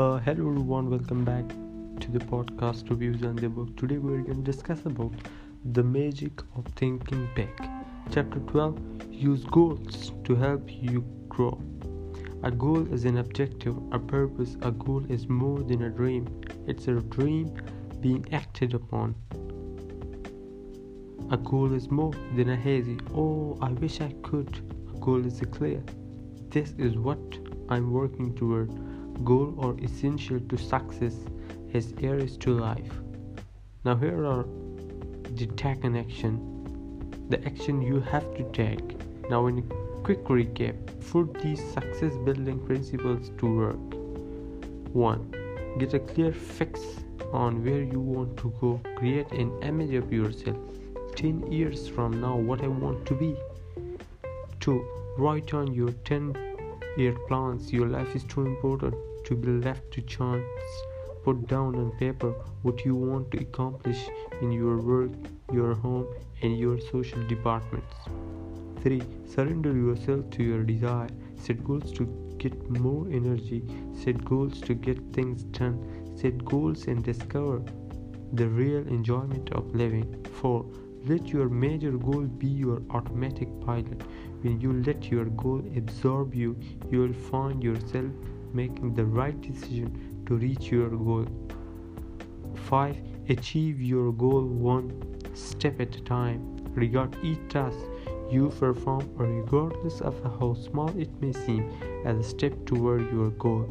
Uh, hello everyone, welcome back to the podcast reviews and the book. Today we're going to discuss about the magic of thinking big. Chapter 12: Use goals to help you grow. A goal is an objective, a purpose. A goal is more than a dream. It's a dream being acted upon. A goal is more than a hazy. Oh, I wish I could. A goal is clear. This is what I'm working toward goal or essential to success as areas to life. Now, here are the taken action, the action you have to take. Now, in a quick recap, for these success building principles to work. 1. Get a clear fix on where you want to go. Create an image of yourself 10 years from now, what I want to be. 2. Write on your 10 year plans. Your life is too important to be left to chance. Put down on paper what you want to accomplish in your work, your home, and your social departments. 3. Surrender yourself to your desire. Set goals to get more energy. Set goals to get things done. Set goals and discover the real enjoyment of living. 4. Let your major goal be your automatic pilot. When you let your goal absorb you, you will find yourself making the right decision to reach your goal. 5. Achieve your goal one step at a time. Regard each task you perform, regardless of how small it may seem, as a step toward your goal.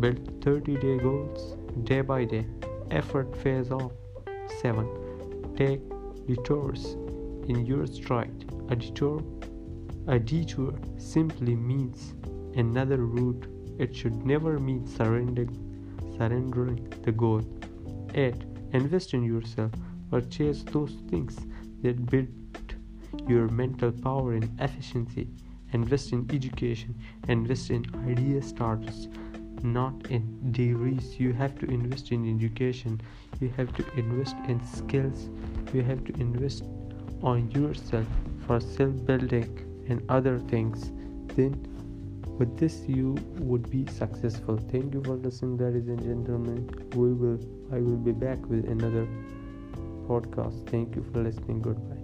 Build 30 day goals day by day. Effort pays off. 7. Take detours in your stride. A detour a detour simply means another route it should never mean surrendering, surrendering the goal. 8. Invest in yourself. Purchase those things that build your mental power and efficiency. Invest in education. Invest in idea starters, not in degrees. You have to invest in education. You have to invest in skills. You have to invest on yourself for self building and other things. Then with this you would be successful. Thank you for listening ladies and gentlemen. We will i will be back with another podcast. Thank you for listening. Goodbye